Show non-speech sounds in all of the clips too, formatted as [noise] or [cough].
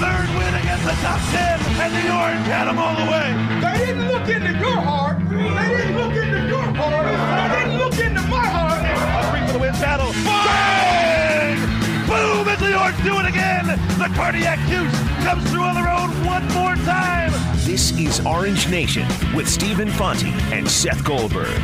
third win against the top ten, and the Orange had them all the way. They didn't look into your heart. They didn't look into your heart. They didn't look into my heart. A three for the win battle. Bang! Boom! It's the Orange do it again. The cardiac juice comes through on the road one more time. This is Orange Nation with Stephen Fonte and Seth Goldberg.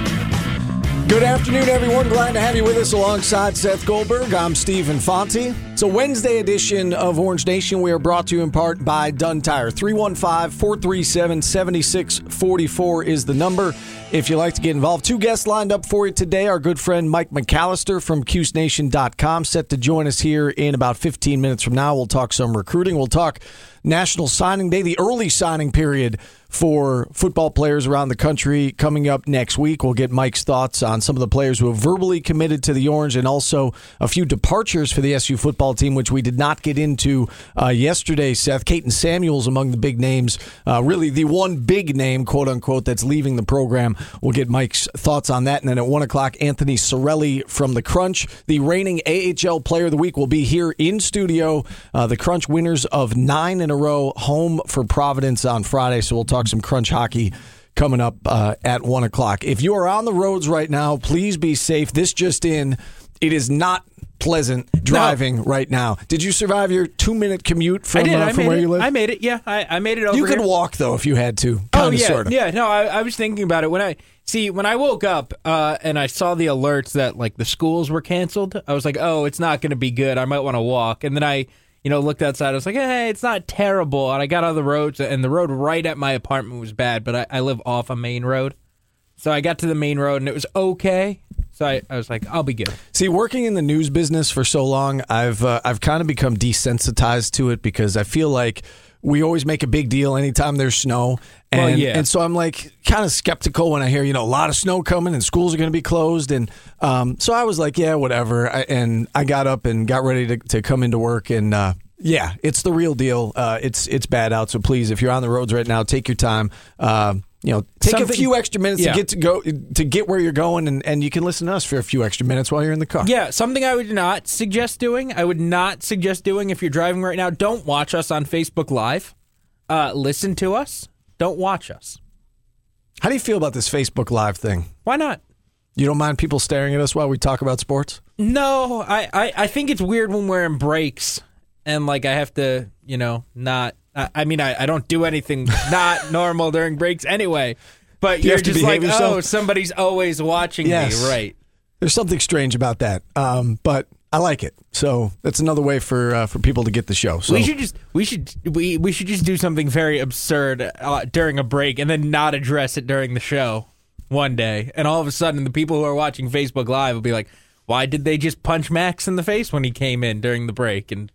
Good afternoon, everyone. Glad to have you with us alongside Seth Goldberg. I'm Stephen Fonte. It's a Wednesday edition of Orange Nation. We are brought to you in part by Dunn Tire. 315 437 7644 is the number. If you'd like to get involved, two guests lined up for you today. Our good friend Mike McAllister from CuseNation.com set to join us here in about 15 minutes from now. We'll talk some recruiting. We'll talk National Signing Day, the early signing period for football players around the country coming up next week. We'll get Mike's thoughts on some of the players who have verbally committed to the Orange and also a few departures for the SU football team, which we did not get into uh, yesterday, Seth. Kayton Samuels among the big names, uh, really the one big name, quote unquote, that's leaving the program. We'll get Mike's thoughts on that. And then at 1 o'clock, Anthony Sorelli from the Crunch, the reigning AHL player of the week, will be here in studio. Uh, the Crunch winners of nine in a row, home for Providence on Friday. So we'll talk some Crunch hockey coming up uh, at one o'clock. If you are on the roads right now, please be safe. This just in, it is not pleasant driving no. right now. Did you survive your two minute commute from. Uh, from where it. you live? I made it. Yeah, I, I made it over. You could here. walk though if you had to. Oh yeah, sorta. yeah. No, I, I, was thinking about it when I see when I woke up uh, and I saw the alerts that like the schools were canceled. I was like, oh, it's not going to be good. I might want to walk. And then I you know, looked outside. I was like, hey, it's not terrible. And I got on the road, and the road right at my apartment was bad, but I, I live off a main road. So I got to the main road, and it was okay. So I, I was like, I'll be good. See, working in the news business for so long, I've uh, I've kind of become desensitized to it because I feel like we always make a big deal anytime there's snow. And, well, yeah. and so I'm like kind of skeptical when I hear, you know, a lot of snow coming and schools are going to be closed. And um, so I was like, yeah, whatever. I, and I got up and got ready to, to come into work. And uh, yeah, it's the real deal. Uh, it's it's bad out. So please, if you're on the roads right now, take your time. Uh, you know, take Something- a few extra minutes yeah. to get to go to get where you're going, and, and you can listen to us for a few extra minutes while you're in the car. Yeah, something I would not suggest doing. I would not suggest doing if you're driving right now. Don't watch us on Facebook Live. Uh, listen to us. Don't watch us. How do you feel about this Facebook Live thing? Why not? You don't mind people staring at us while we talk about sports? No, I, I, I think it's weird when we're in breaks and like I have to, you know, not. I, I mean, I, I don't do anything not [laughs] normal during breaks anyway. But You you're just like, yourself? oh, somebody's always watching Yes. me, right? There's something strange about that, um, but I like it. So that's another way for uh, for people to get the show. So We should just we should we we should just do something very absurd uh, during a break and then not address it during the show one day, and all of a sudden the people who are watching Facebook Live will be like, "Why did they just punch Max in the face when he came in during the break?" And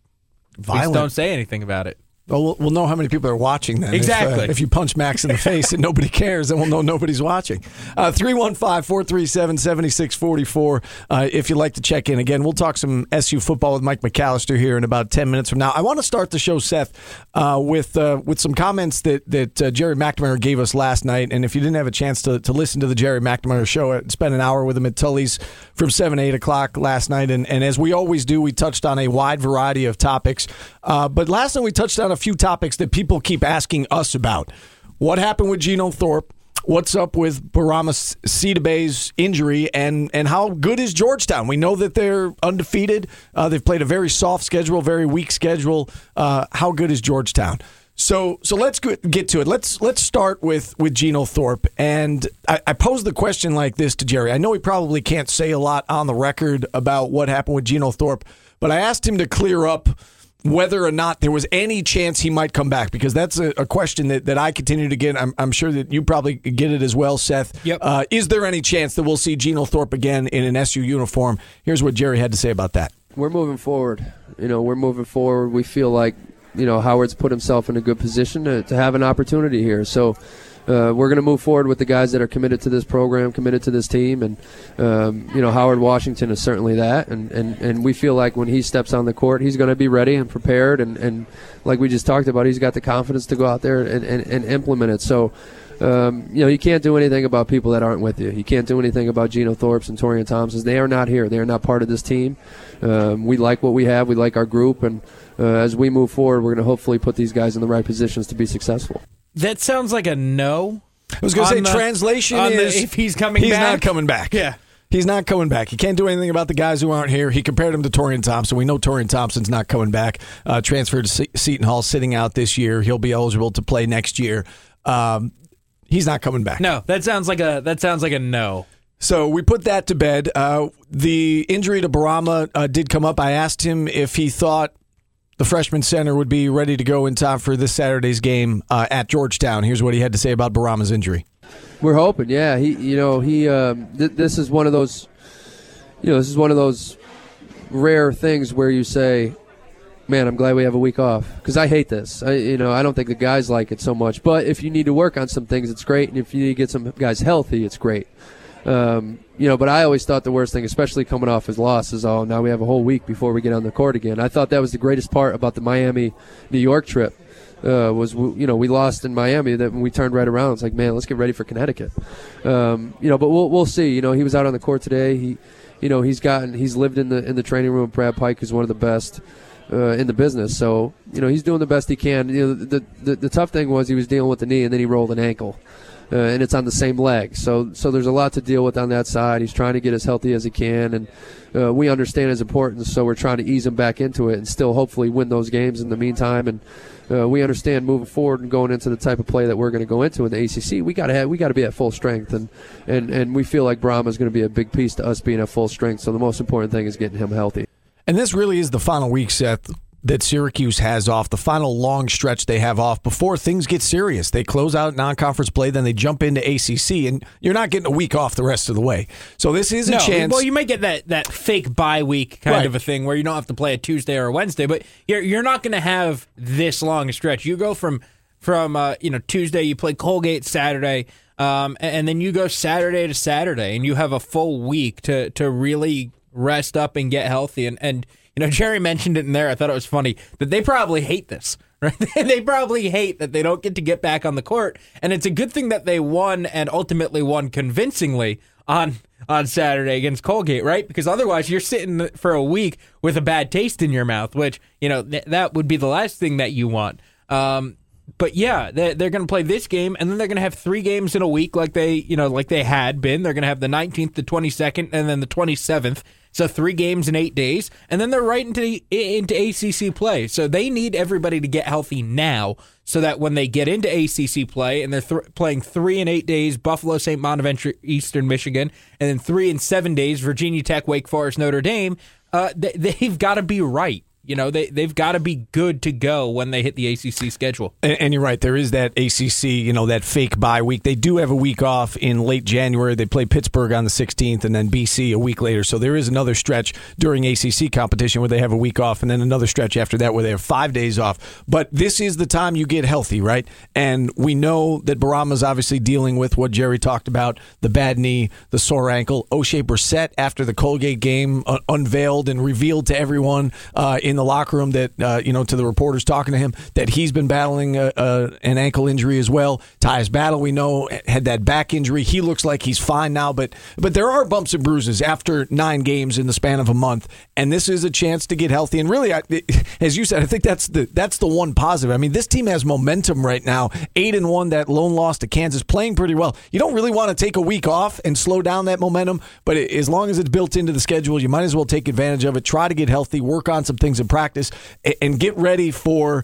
please don't say anything about it. Well, we'll- we'll know how many people are watching then. If, uh, Exactly. If, you punch Max in the [laughs] face and nobody cares, then we'll know nobody's watching. Uh, 315 437 7644. Uh, If you'd like to check in again, we'll talk some SU football with Mike McAllister here in about 10 minutes from now. I want to start the show, Seth, uh, with uh, with some comments that, that uh, Gerry McNamara gave us last night. And if you didn't have a chance to, to listen to the Gerry McNamara show, I spent an hour with him at Tully's from 7, 8 o'clock last night. And, and as we always do, we touched on a wide variety of topics. Uh, but last night we touched on a few topics that people keep asking us about. What happened with Geno Thorpe? What's up with Bourama Sidibe's injury, and and how good is Georgetown? We know that they're undefeated. Uh, they've played a very soft schedule, very weak schedule. Uh, how good is Georgetown? So so let's get to it. Let's let's start with with Geno Thorpe, and I, I posed the question like this to Gerry. I know he probably can't say a lot on the record about what happened with Geno Thorpe, but I asked him to clear up whether or not there was any chance he might come back because that's a, a question that, that I continue to get. I'm, I'm sure that you probably get it as well, Seth. Yep. Uh, is there any chance that we'll see Geno Thorpe again in an SU uniform? Here's what Gerry had to say about that. we're moving forward. You know, we're moving forward. We feel like, you know, Howard's put himself in a good position to, to have an opportunity here. So uh, we're going to move forward with the guys that are committed to this program, committed to this team, and um, you know, Howard Washington is certainly that. And, and and we feel like when he steps on the court, he's going to be ready and prepared, and, and like we just talked about, he's got the confidence to go out there and, and, and implement it. So. um, you know, you can't do anything about people that aren't with you. You can't do anything about Geno Thorpe's and Taurean Thompson's. They are not here. They are not part of this team. Um, we like what we have. We like our group, and uh, as we move forward, we're going to hopefully put these guys in the right positions to be successful. That sounds like a no. I was going to say the- translation on the- is if he's coming back. he's back? not coming back. Yeah. He's not coming back. He can't do anything about the guys who aren't here. He compared him to Taurean Thompson. We know Taurean Thompson's not coming back. Uh, transferred to Se- Seton Hall, sitting out this year. He'll be eligible to play next year. Um, he's not coming back. No, that sounds like a that sounds like a no. So we put that to bed. Uh, the injury to Bourama uh, did come up. I asked him if he thought the freshman center would be ready to go in time for this Saturday's game uh, at Georgetown. Here's what he had to say about Bourama's injury. We're hoping, yeah. He, you know, he. Um, th- this is one of those, you know, this is one of those rare things where you say, "Man, I'm glad we have a week off," because I hate this. I, you know, I don't think the guys like it so much. But if you need to work on some things, it's great, and if you need to get some guys healthy, it's great. Um, you know, but I always thought the worst thing, especially coming off his loss, is oh, now we have a whole week before we get on the court again. I thought that was the greatest part about the Miami, New York trip. Uh, was you know we lost in Miami that we turned right around it's like man let's get ready for Connecticut. Um, you know but we'll we'll see. You know he was out on the court today. He you know he's gotten he's lived in the in the training room Brad Pike is one of the best uh, in the business. So you know he's doing the best he can. You know the, the the tough thing was he was dealing with the knee and then he rolled an ankle uh, and it's on the same leg. So so there's a lot to deal with on that side. He's trying to get as healthy as he can, and uh, we understand his importance. So we're trying to ease him back into it and still hopefully win those games in the meantime. And uh, we understand moving forward and going into the type of play that we're going to go into in the ACC. We got to we got to be at full strength, and and and we feel like Bourama is going to be a big piece to us being at full strength. So the most important thing is getting him healthy. And this really is the final week, Seth, that Syracuse has off, the final long stretch they have off before things get serious. They close out non conference play, then they jump into ACC, and you're not getting a week off the rest of the way. So this is a no, chance. well, you might get that that fake bye week kind Right. of a thing where you don't have to play a Tuesday or a Wednesday, but you're you're not going to have this long stretch. You go from from uh, you know Tuesday, you play Colgate Saturday, um, and, and then you go Saturday to Saturday, and you have a full week to to really rest up and get healthy. And and you know Gerry mentioned it in there. I thought it was funny that they probably hate this. [laughs] Right? [laughs] they probably hate that they don't get to get back on the court, and it's a good thing that they won and ultimately won convincingly on on Saturday against Colgate, right? Because otherwise, you're sitting for a week with a bad taste in your mouth, which you know th- that would be the last thing that you want. Um, but yeah, they're, they're going to play this game, and then they're going to have three games in a week, like they you know like they had been. They're going to have the 19th, the 22nd, and then the 27th. So three games in eight days, and then they're right into into ACC play. So they need everybody to get healthy now, so that when they get into ACC play and they're th- playing three in eight days, Buffalo, St. Bonaventure, Eastern Michigan, and then three in seven days, Virginia Tech, Wake Forest, Notre Dame. Uh, they, [laughs] they've got to be right. You know, they they've got to be good to go when they hit the ACC schedule. And, and you're right. There is that ACC, you know, that fake bye week. They do have a week off in late January. They play Pittsburgh on the 16th and then BC a week later. So there is another stretch during ACC competition where they have a week off and then another stretch after that where they have five days off. But this is the time you get healthy, right? And we know that Bourama's obviously dealing with what Gerry talked about the bad knee, the sore ankle. Oshae Brissett, after the Colgate game, uh, unveiled and revealed to everyone uh, in the locker room that, uh, you know, to the reporters talking to him, that he's been battling a, a, an ankle injury as well. Tyus Battle, we know, had that back injury. He looks like he's fine now, but but there are bumps and bruises after nine games in the span of a month, and this is a chance to get healthy. And really, I, [laughs] as you said, I think that's the that's the one positive. I mean, this team has momentum right now. Eight and one, that lone loss to Kansas, playing pretty well. You don't really want to take a week off and slow down that momentum, but as long as it's built into the schedule, you might as well take advantage of it. Try to get healthy, work on some things practice, and get ready for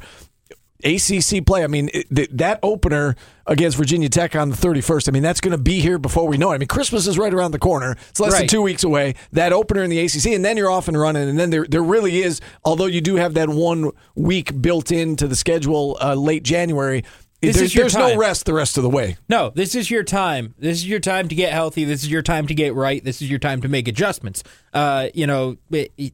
ACC play. I mean, that opener against Virginia Tech on the 31st, I mean, that's going to be here before we know it. I mean, Christmas is right around the corner. It's less than two weeks away. That opener in the ACC, and then you're off and running. And then there, there really is, although you do have that one week built into the schedule uh, late January, This there's, there's no rest the rest of the way. No, this is your time. This is your time to get healthy. This is your time to get right. This is your time to make adjustments. Uh, you know, it, it-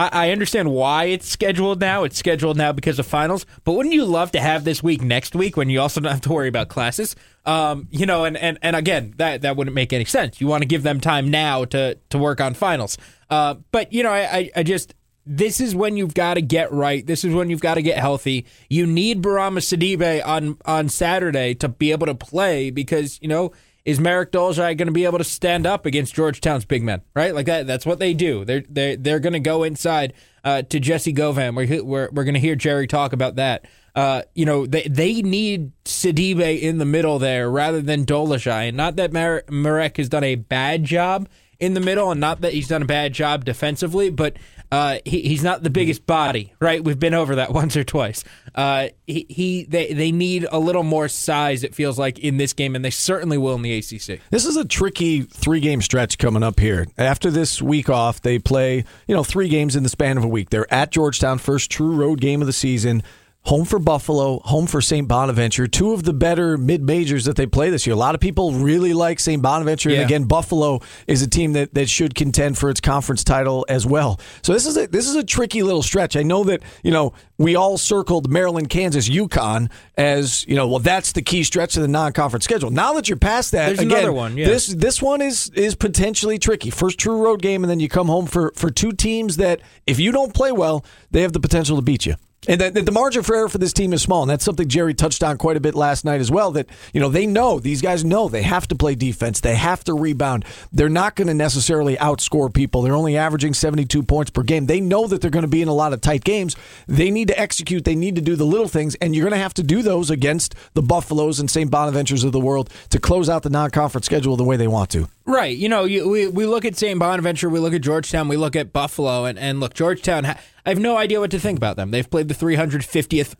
I, I understand why it's scheduled now. It's scheduled now because of finals. But wouldn't you love to have this week next week when you also don't have to worry about classes? Um, you know, and, and, and again, that that wouldn't make any sense. You want to give them time now to to work on finals. Uh, but you know, I, I, I just this is when you've got to get right. This is when you've got to get healthy. You need Bourama Sidibe on on Saturday to be able to play because you know is Marek Dolezaj going to be able to stand up against Georgetown's big men? Right, like that. That's what they do. They're they they're going to go inside uh, to Jessie Govan. We're we're, we're going to hear Gerry talk about that. Uh, you know, they they need Sidibe in the middle there rather than Dolezaj. And not that Mar- Marek has done a bad job in the middle, and not that he's done a bad job defensively, but uh, he, he's not the biggest body, right? We've been over that [laughs] once or twice. Uh, he, he they they need a little more size. It feels like in this game, and they certainly will in the ACC. This is a tricky three game stretch coming up here. After this week off, they play you know three games in the span of a week. They're at Georgetown, first true road game of the season. Home for Buffalo, home for St. Bonaventure, two of the better mid majors that they play this year. A lot of people really like St. Bonaventure, Yeah. and again, Buffalo is a team that, that should contend for its conference title as well. So this is a this is a tricky little stretch. I know that you know we all circled Maryland, Kansas, UConn as you know. Well, that's the key stretch of the non conference schedule. Now that you're past that, There's again, another one, yeah. this this one is is potentially tricky. First true road game, and then you come home for for two teams that if you don't play well, they have the potential to beat you. And the, the margin for error for this team is small, and that's something Gerry touched on quite a bit last night as well. That you know they know these guys know they have to play defense, they have to rebound. They're not going to necessarily outscore people. They're only averaging seventy two points per game. They know that they're going to be in a lot of tight games. They need to execute. They need to do the little things, and you're going to have to do those against the Buffaloes and St. Bonaventures of the world to close out the non conference schedule the way they want to. Right. You know, you, we we look at St. Bonaventure, we look at Georgetown, we look at Buffalo, and, and look, Georgetown, ha- I have no idea what to think about them. They've played the 350th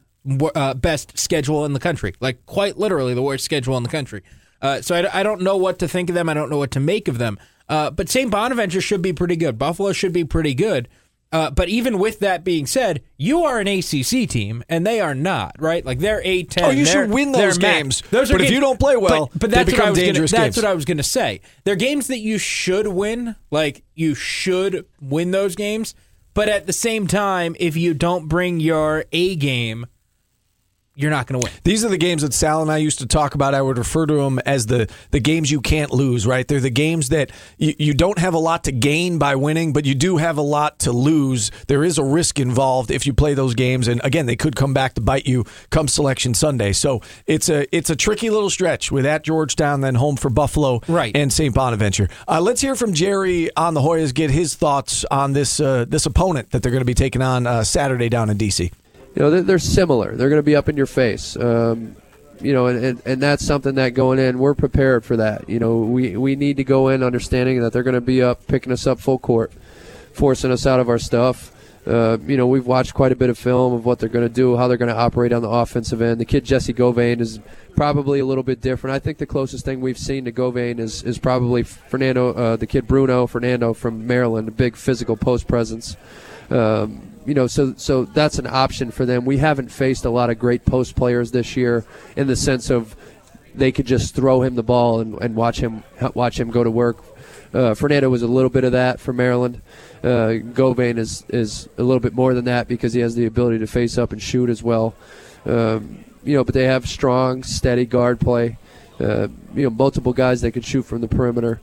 uh, best schedule in the country, like quite literally the worst schedule in the country. Uh, so I, I don't know what to think of them. I don't know what to make of them. Uh, but St. Bonaventure should be pretty good. Buffalo should be pretty good. Uh, but even with that being said, you are an ACC team, and they are not, right? Like they're eight ten. Oh, you they're- should win those games. Those are But if you don't play well, but, but that's what become I was dangerous Gonna, games. that's what I was going to say. They're games that you should win. Like you should win those games. But at the same time, if you don't bring your A game, you're not going to win. These are the games that Sal and I used to talk about. I would refer to them as the the games you can't lose, right? They're the games that you, you don't have a lot to gain by winning, but you do have a lot to lose. There is a risk involved if you play those games, and again, they could come back to bite you come Selection Sunday. So it's a it's a tricky little stretch with at Georgetown, then home for Buffalo, Right. and St. Bonaventure. Uh, let's hear from Gerry on the Hoyas. Get his thoughts on this uh, this opponent that they're going to be taking on uh, Saturday down in DC. You know they're, they're similar. They're going to be up in your face. Um, you know, and, and, and that's something that going in, we're prepared for that. You know, we, we need to go in understanding that they're going to be up, picking us up full court, forcing us out of our stuff. Uh, you know, we've watched quite a bit of film of what they're going to do, how they're going to operate on the offensive end. The kid Jessie Govan is probably a little bit different. I think the closest thing we've seen to Govan is, is probably Fernando, uh, the kid Bruno Fernando from Maryland, a big physical post presence. Um, you know, so so that's an option for them. We haven't faced a lot of great post players this year in the sense of they could just throw him the ball and, and watch him watch him go to work. Uh, Fernando was a little bit of that for Maryland. Uh, is is a little bit more than that because he has the ability to face up and shoot as well. Um, you know, but they have strong, steady guard play. Uh, you know, multiple guys that can shoot from the perimeter.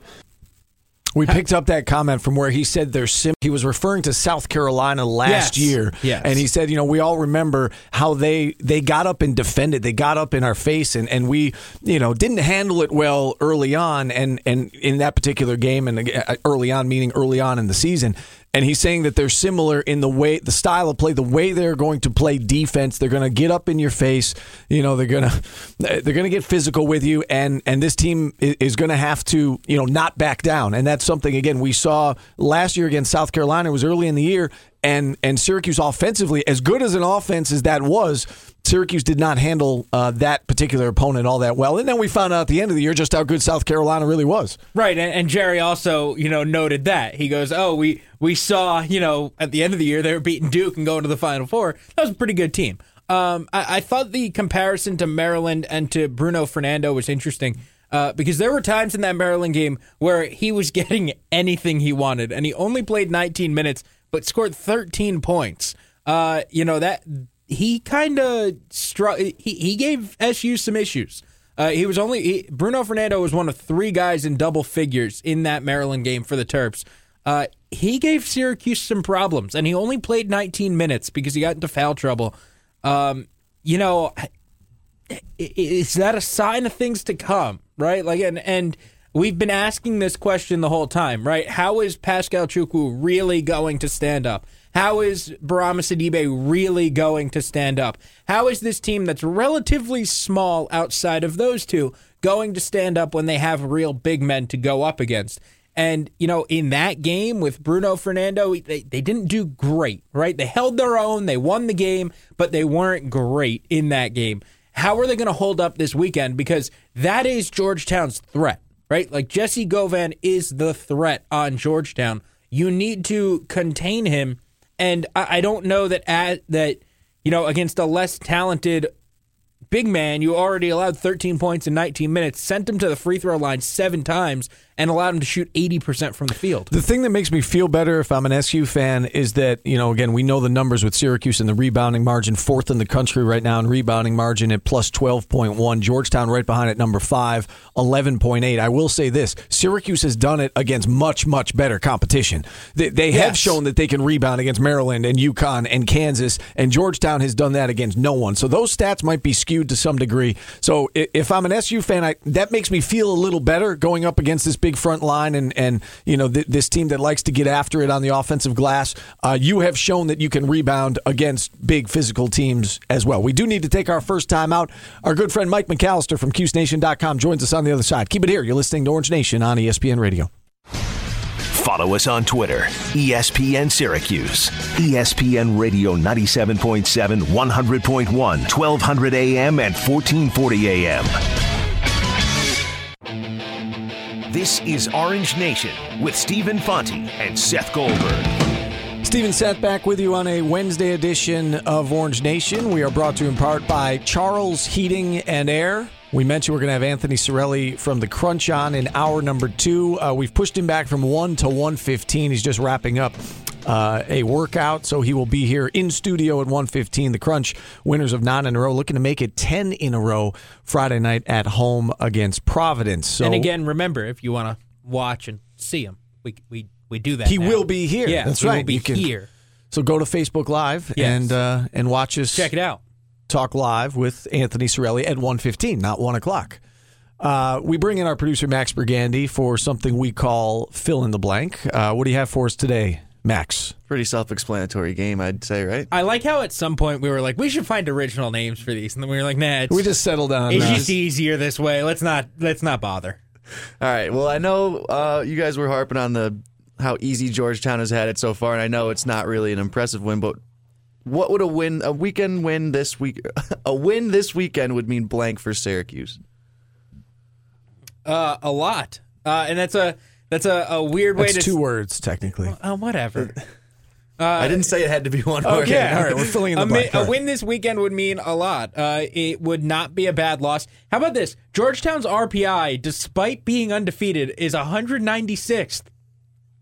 We picked up that comment from where he said they're sim. He was referring to South Carolina last Yes. year, Yes. and he said, you know, we all remember how they they got up and defended. They got up in our face, and, and we, you know, didn't handle it well early on, and and in that particular game, and uh, early on meaning early on in the season. And he's saying that they're similar in the way, the style of play, the way they're going to play defense. They're going to get up in your face. You know, they're gonna [laughs] they're going to get physical with you, and and this team is going to have to you know not back down. And that's something again we saw last year against South Carolina. It was early in the year, and and Syracuse offensively, as good as an offense as that was, Syracuse did not handle uh, that particular opponent all that well. And then we found out at the end of the year just how good South Carolina really was. Right, and, and Gerry also, you know, noted that he goes, "Oh, we we saw, you know, at the end of the year they were beating Duke and going to the Final Four. That was a pretty good team." Um, I, I thought the comparison to Maryland and to Bruno Fernando was interesting uh, because there were times in that Maryland game where he was [laughs] getting anything he wanted, and he only played 19 minutes but scored 13 points. Uh, you know that he kind of struck. He he gave SU some issues. Uh, he was only he, Bruno Fernando was one of three guys in double figures in that Maryland game for the Terps. Uh, he gave Syracuse some problems, and he only played 19 minutes because he got into foul trouble. Um, you know, is that a sign of things to come? Right? Like, and and we've been asking this question the whole time, right? How is Pascal Chukwu really going to stand up? How is Barama Sidibe really going to stand up? How is this team that's relatively small outside of those two going to stand up when they have real big men to go up against? And, you know, in that game with Bruno Fernando, they, they didn't do great, right? They held their own, they won the game, but they weren't great in that game. How are they going to hold up this weekend? Because that is Georgetown's threat, right? Like Jessie Govan is the threat on Georgetown. You need to contain him. And I, I don't know that at, that, you know, against a less talented big man, you already allowed 13 points in 19 minutes, sent him to the free throw line seven times, and allowed him to shoot 80% from the field. The thing that makes me feel better if I'm an SU fan is that, you know, again, we know the numbers with Syracuse and the rebounding margin, fourth in the country right now in rebounding margin at plus 12.1. Georgetown right behind at number five, 11.8. I will say this Syracuse has done it against much, much better competition. They, they have shown that they can rebound against Maryland and UConn and Kansas, and Georgetown has done that against no one. So those stats might be skewed to some degree. So if I'm an SU fan, I, that makes me feel a little better going up against this big front line and and you know th- this team that likes to get after it on the offensive glass. Uh, you have shown that you can rebound against big physical teams as well. We do need to take our first time out. Our good friend Mike McAllister from CuseNation.com joins us on the other side. Keep it here. You're listening to Orange Nation on ESPN Radio. Follow us on Twitter, ESPN Syracuse. ESPN Radio 97.7, 100.1, 1200 AM, and 1440 AM. This is Orange Nation with Stephen Fonte and Seth Goldberg. Stephen Seth back with you on a Wednesday edition of Orange Nation. We are brought to you in part by Charles Heating and Air. We mentioned we're going to have Anthony Sorelli from the Crunch on in hour number two. Uh, we've pushed him back from 1 to 115. He's just wrapping up uh, a workout, so he will be here in studio at 115. The Crunch winners of nine in a row, looking to make it 10 in a row Friday night at home against Providence. So and again, remember, if you want to watch and see him, we, we, we do that. he now. will be here. Yeah, That's he right. will be can- here. So go to Facebook Live Yes. and uh, and watch us. Check it out. talk live with Anthony Sorelli at 1.15, not 1 o'clock. Uh, we bring in our producer, Max Burgandy, for something we call fill in the blank. Uh, what do you have for us today, Max? Pretty self-explanatory game, I'd say, right? I like how at some point we were like, we should find original names for these, and then we were like, nah, it's, We just settled on it's uh, just easier this way. Let's not let's not bother. All right. Well, I know uh, you guys were harping on the how easy Georgetown has had it so far, and I know it's not really an impressive win, but what would a win, a weekend win this week, [laughs] a win this weekend would mean blank for Syracuse? Uh, a lot, uh, and that's a that's a, a weird way That's to two words, technically. [laughs] Uh, whatever. I didn't say it had to be one word. Okay, all right, we're filling in the a, mi- blank. All a win this weekend would mean a lot. Uh, it would not be a bad loss. How about this? Georgetown's RPI, despite being undefeated, is 196th.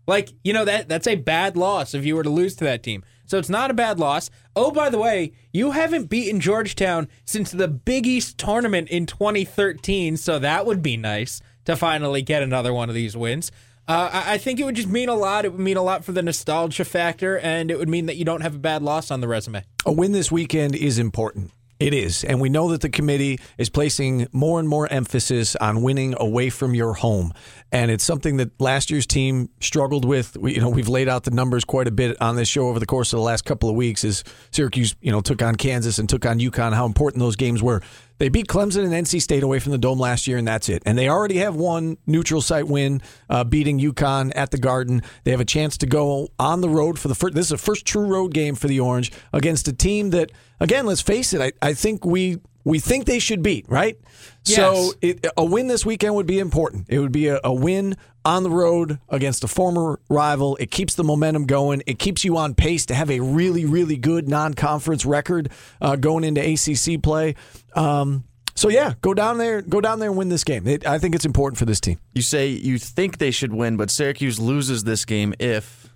Like you know that that's a bad loss if you were to lose to that team. So it's not a bad loss. Oh, by the way, you haven't beaten Georgetown since the Big East tournament in 2013. So that would be nice to finally get another one of these wins. Uh, I I think it would just mean a lot. It would mean a lot for the nostalgia factor, and it would mean that you don't have a bad loss on the resume. A win this weekend is important. It is. And we know that the committee is placing more and more emphasis on winning away from your home. And it's something that last year's team struggled with. We, you know, we've laid out the numbers quite a bit on this show over the course of the last couple of weeks as Syracuse, you know, took on Kansas and took on UConn, how important those games were. They beat Clemson and NC State away from the dome last year, and that's it. And they already have one neutral site win, uh, beating UConn at the Garden. They have a chance to go on the road for the first. This is the first true road game for the Orange against a team that, again, let's face it. I, I think we we think they should beat right. So it, a win this weekend would be important. It would be a, a win on the road against a former rival. It keeps the momentum going. It keeps you on pace to have a really, really good non-conference record uh, going into ACC play. Um, so yeah, go down there, go down there and win this game. It, I think it's important for this team. You say you think they should win, but Syracuse loses this game if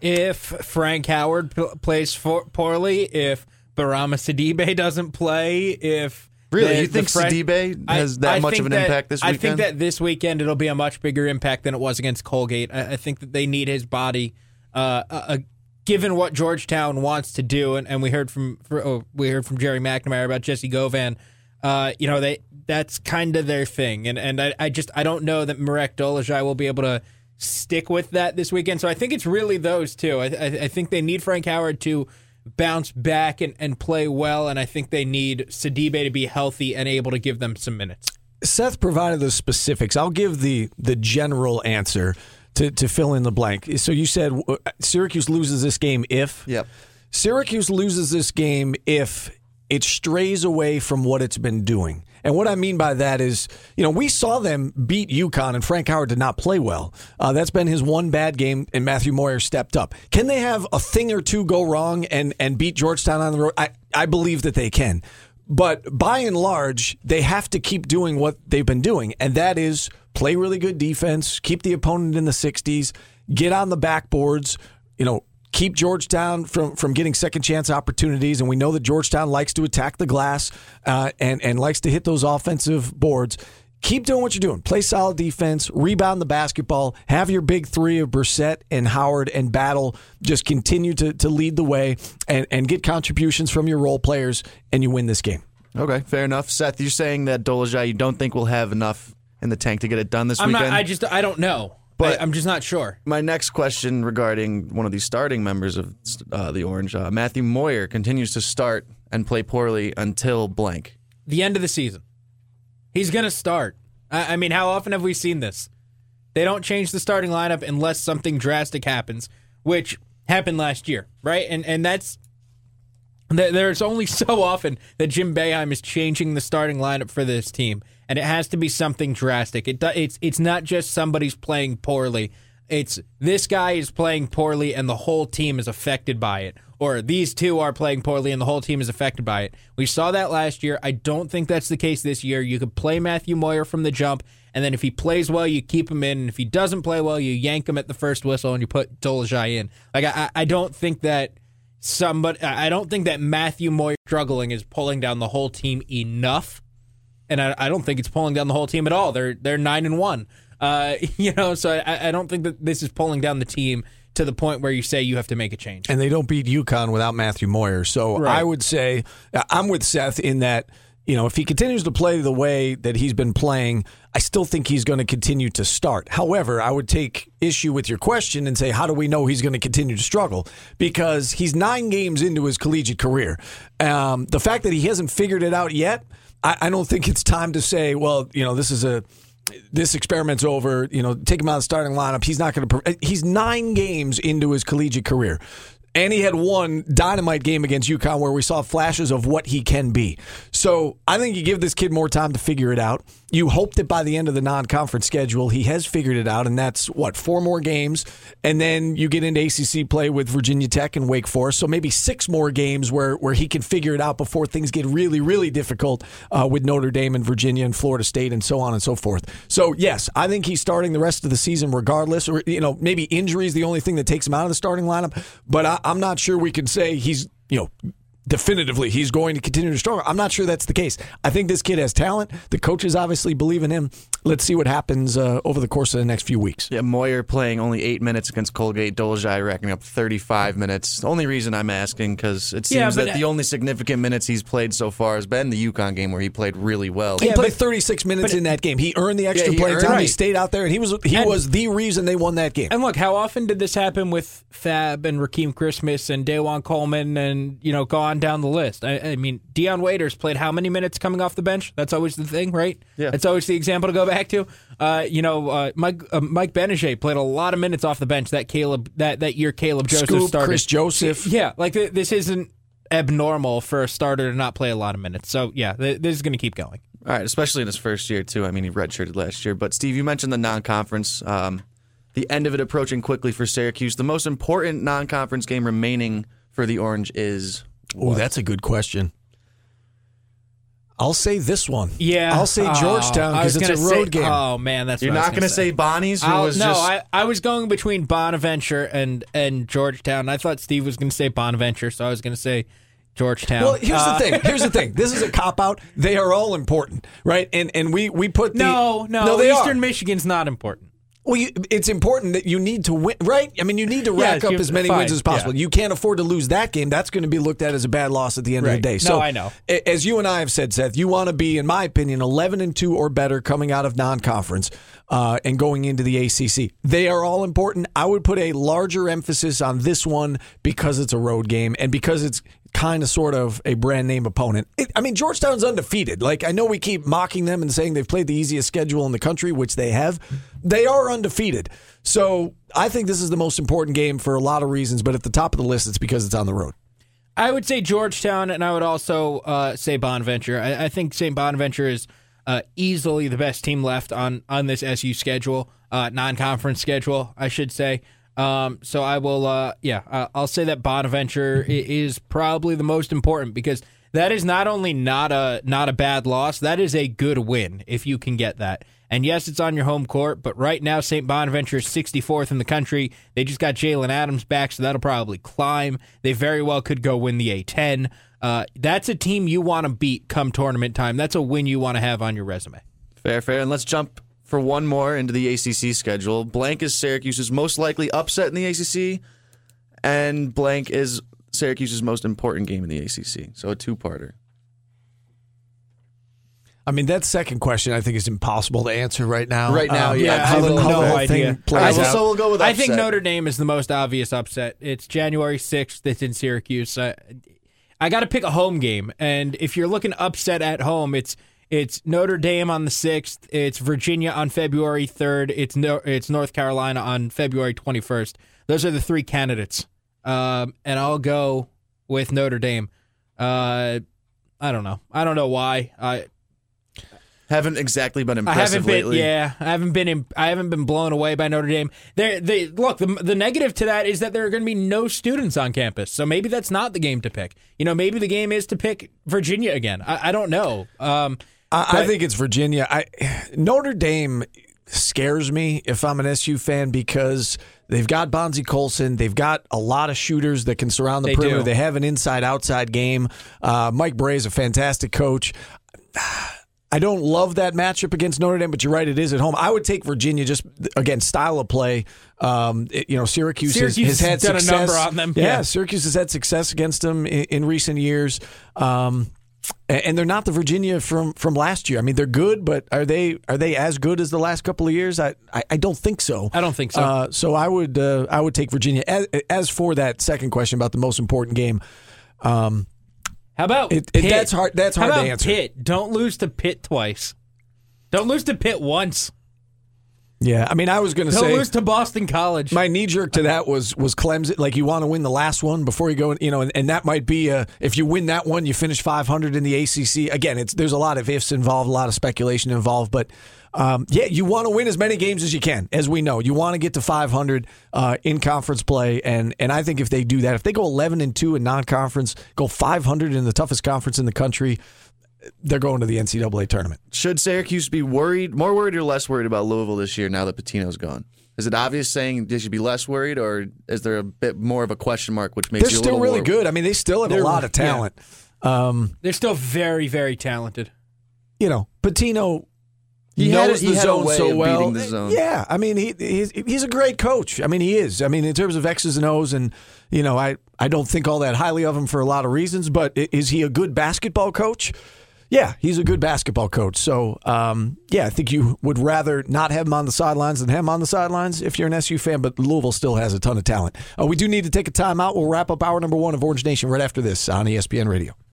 If Frank Howard p- plays for- poorly, if Bourama Sidibe doesn't play, if Really? The- you think fresh- Sidibe I- has that I much of an that- impact this weekend? I think that this weekend it'll be a much bigger impact than it was against Colgate. I, I think that they need his body, uh, uh, given what Georgetown wants to do, and, and we heard from for, oh, we heard from Gerry McNamara about Jessie Govan. Uh, you know they that's kind of their thing, and and I, I just I don't know that Marek Dolezaj will be able to stick with that this weekend. So I think it's really those two. I, I, I think they need Frank Howard to bounce back and, and play well, and I think they need Sidibe to be healthy and able to give them some minutes. Seth provided the specifics. I'll give the the general answer to, to fill in the blank. So you said uh, Syracuse loses this game if. Yep. Syracuse loses this game if it strays away from what it's been doing. And what I mean by that is, you know, we saw them beat UConn and Frank Howard did not play well. Uh, that's been his one bad game, and Matthew Moyer stepped up. Can they have a thing or two go wrong and, and beat Georgetown on the road? I, I believe that they can. But by and large, they have to keep doing what they've been doing, and that is play really good defense, keep the opponent in the 60s, get on the backboards, you know, keep Georgetown from, from getting second chance opportunities. And we know that Georgetown likes to attack the glass uh, and, and likes to hit those offensive boards. Keep doing what you're doing. Play solid defense, rebound the basketball, have your big three of Brissett and Howard and Battle just continue to, to lead the way and, and get contributions from your role players, and you win this game. Okay, fair enough. Seth, you're saying that Dolezaj you don't think we'll have enough in the tank to get it done this I'm weekend? not. I just. I don't know. But- I, I'm just not sure. My next question regarding one of these starting members of uh, the Orange, uh, Matthew Moyer, continues to start and play poorly until blank. The end of the season, he's going to start. I, I mean, how often have we seen this? They don't change the starting lineup unless something drastic happens, which happened last year, right? And and that's there's only so often that Jim Boeheim is changing the starting lineup for this team, and it has to be something drastic. It it's it's not just somebody's playing poorly. It's this guy is playing poorly and the whole team is affected by it, or these two are playing poorly and the whole team is affected by it. We saw that last year. I don't think that's the case this year. You could play Matthew Moyer from the jump, and then if he plays well, you keep him in. And if he doesn't play well, you yank him at the first whistle and you put Dolezaj in. Like I, I don't think that somebody. I don't think that Matthew Moyer struggling is pulling down the whole team enough, and I, I don't think it's pulling down the whole team at all. They're they're nine and one. Uh, [laughs] you know, so I, I don't think that this is pulling down the team to the point where you say you have to make a change. and they don't beat UConn without Matthew Moyer. So Right. I would say I'm with Seth in that you know if he continues to play the way that he's been playing, I still think he's going to continue to start. However, I would take issue with your question and say how do we know he's going to continue to struggle because he's nine games into his collegiate career. Um, the fact that he hasn't figured it out yet, I, I don't think it's time to say, well, you know, this is a this experiment's over. You know, take him out of the starting lineup. He's not going to. He's nine games into his collegiate career. And he had one dynamite game against UConn where we saw flashes of what he can be. So I think you give this kid more time to figure it out. You hope that by the end of the non conference schedule, he has figured it out. And that's what, four more games. And then you get into ACC play with Virginia Tech and Wake Forest. So maybe six more games where, where he can figure it out before things get really, really difficult uh, with Notre Dame and Virginia and Florida State and so on and so forth. So, yes, I think he's starting the rest of the season regardless. Or, you know, maybe injury is the only thing that takes him out of the starting lineup. But I, I'm not sure we can say he's, you know, definitively he's going to continue to struggle. I'm not sure that's the case. I think this kid has talent. The coaches obviously believe in him. Let's see what happens uh, over the course of the next few weeks. Yeah, Moyer playing only eight minutes against Colgate, Dolezaj racking up 35 minutes. The only reason I'm asking because it seems Yeah, but that the only significant minutes he's played so far has been the UConn game where he played really well. He Yeah, played but- 36 minutes in that game. He earned the extra he playing earned time. He stayed out there, and he was he And- was the reason they won that game. And look, how often did this happen with Fab and Rakeem Christmas and DaJuan Coleman and, you know, go on down the list? I, I mean, Dion Waiters played how many minutes coming off the bench? That's always the thing, right? Yeah. That's always the example to go back to. Uh, you know, uh, Mike uh, Mike Benajay played a lot of minutes off the bench that Caleb that, that year Caleb Joseph Scoop, started. Kris Joseph. Yeah, like th- this isn't abnormal for a starter to not play a lot of minutes. So, yeah, th- this is going to keep going. All right, especially in his first year too. I mean, he redshirted last year. But Steve, you mentioned the non-conference, um, the end of it approaching quickly for Syracuse. The most important non-conference game remaining for the Orange is Oh, that's a good question. I'll say this one. Yeah, I'll say Oh, Georgetown I was because it's a road say- game. Oh man, that's You're what not going to say. say Bonnie's, who I'll- was no, just I, I was going between Bonaventure and and Georgetown. I thought Steve was going to say Bonaventure, so I was going to say Georgetown. Well, here's Uh, the thing. Here's the [laughs] thing. This is a cop out. They are all important, right? And and we we put the No, no, no they Eastern are. Michigan's not important. Well, you, it's important that you need to win, right? I mean, you need to Yeah, rack up as many fine, wins as possible. yeah. You can't afford to lose that game. That's going to be looked at as a bad loss at the end of the day. No, So, I know. As you and I have said, Seth, you want to be, in my opinion, 11 and two or better coming out of non-conference uh, and going into the ACC. They are all important. I would put a larger emphasis on this one because it's a road game and because it's kind of sort of a brand name opponent. It, I mean, Georgetown's undefeated. Like I know we keep mocking them and saying they've played the easiest schedule in the country, which they have. They are undefeated. So I think this is the most important game for a lot of reasons. But at the top of the list, it's because it's on the road. I would say Georgetown, and I would also uh, say Bonaventure. I, I think St. Bonaventure is uh, easily the best team left on on this SU schedule, uh, non-conference schedule, I should say. Um, so I will, uh, yeah, uh, I'll say that Bonaventure is probably the most important because that is not only not a not a bad loss, that is a good win if you can get that. And yes, it's on your home court, but right now St. Bonaventure is 64th in the country. They just got Jaylen Adams back, so that'll probably climb. They very well could go win the A10. Uh, that's a team you want to beat come tournament time. That's a win you want to have on your resume. Fair, fair. And let's jump for one more into the ACC schedule. Blank is Syracuse's most likely upset in the ACC, and blank is Syracuse's most important game in the ACC. So a two-parter. I mean, that second question I think is impossible to answer right now. Right now, uh, yeah, I have no idea. thing plays I- so we'll go with I think. Notre Dame is the most obvious upset. It's January 6th. It's in Syracuse. Uh, I, I got to pick a home game, and if you're looking upset at home, it's it's Notre Dame on the 6th. It's Virginia on February 3rd. It's no, it's North Carolina on February 21st. Those are the three candidates, um, and I'll go with Notre Dame. Uh, I don't know. I don't know why. I Haven't exactly been I impressive haven't been, lately. yeah, I haven't been, in, I haven't been blown away by Notre Dame. There, they look. The, the negative to that is that there are going to be no students on campus, so maybe that's not the game to pick. You know, maybe the game is to pick Virginia again. I, I don't know. Um, I, I think it's Virginia. I Notre Dame scares me if I'm an SU fan because they've got Bonzie Colson, they've got a lot of shooters that can surround the They perimeter. do. They have an inside-outside game. Uh, Mike Brey is a fantastic coach. I don't love that matchup against Notre Dame, but you're right; it is at home. I would take Virginia just again style of play. Um, it- you know, Syracuse, has- Syracuse has, had has a success. number on them. Yeah, Yeah. Syracuse has had success against them in, in recent years. Um, and they're not the Virginia from from last year. I mean, they're good, but are they are they as good as the last couple of years? I I, I don't think so. I don't think so. Uh, so I would uh, I would take Virginia. As, as for that second question about the most important game, um, how about It- it- Pitt? that's hard- that's hard to answer. Pitt, don't lose to Pitt twice. Don't lose to Pitt once. Yeah, I mean, I was going to say lose to Boston College. my knee jerk to that was was Clemson. Like you want to win the last one before you go, in, you know, and, and that might be uh, if you win that one, you finish 500 in the ACC. Again, it's there's a lot of ifs involved, a lot of speculation involved, but um, yeah, you want to win as many games as you can, as we know. You want to get to 500 uh, in conference play, and and I think if they do that, if they go 11 and two in non-conference, go 500 in the toughest conference in the country, they're going to the NCAA tournament. Should Syracuse be worried, more worried or less worried about Louisville this year now that Pitino's gone? Is it obvious saying they should be less worried, or is there a bit more of a question mark, which makes They're you a still little really more- good. I mean, they still have a They're- lot of yeah. talent. Um, They're still very, very talented. you know, Pitino He had knows a- he the had a zone way so well. beating the zone. Yeah, I mean, he he's, he's a great coach. I mean, he is. I mean, in terms of X's and O's, and you know, I I don't think all that highly of him for a lot of reasons. But is he a good basketball coach? Yeah, he's a good basketball coach. So, um, yeah, I think you would rather not have him on the sidelines than have him on the sidelines if you're an SU fan. But Louisville still has a ton of talent. Uh, we do need to take a timeout. We'll wrap up hour number one of Orange Nation right after this on ESPN Radio.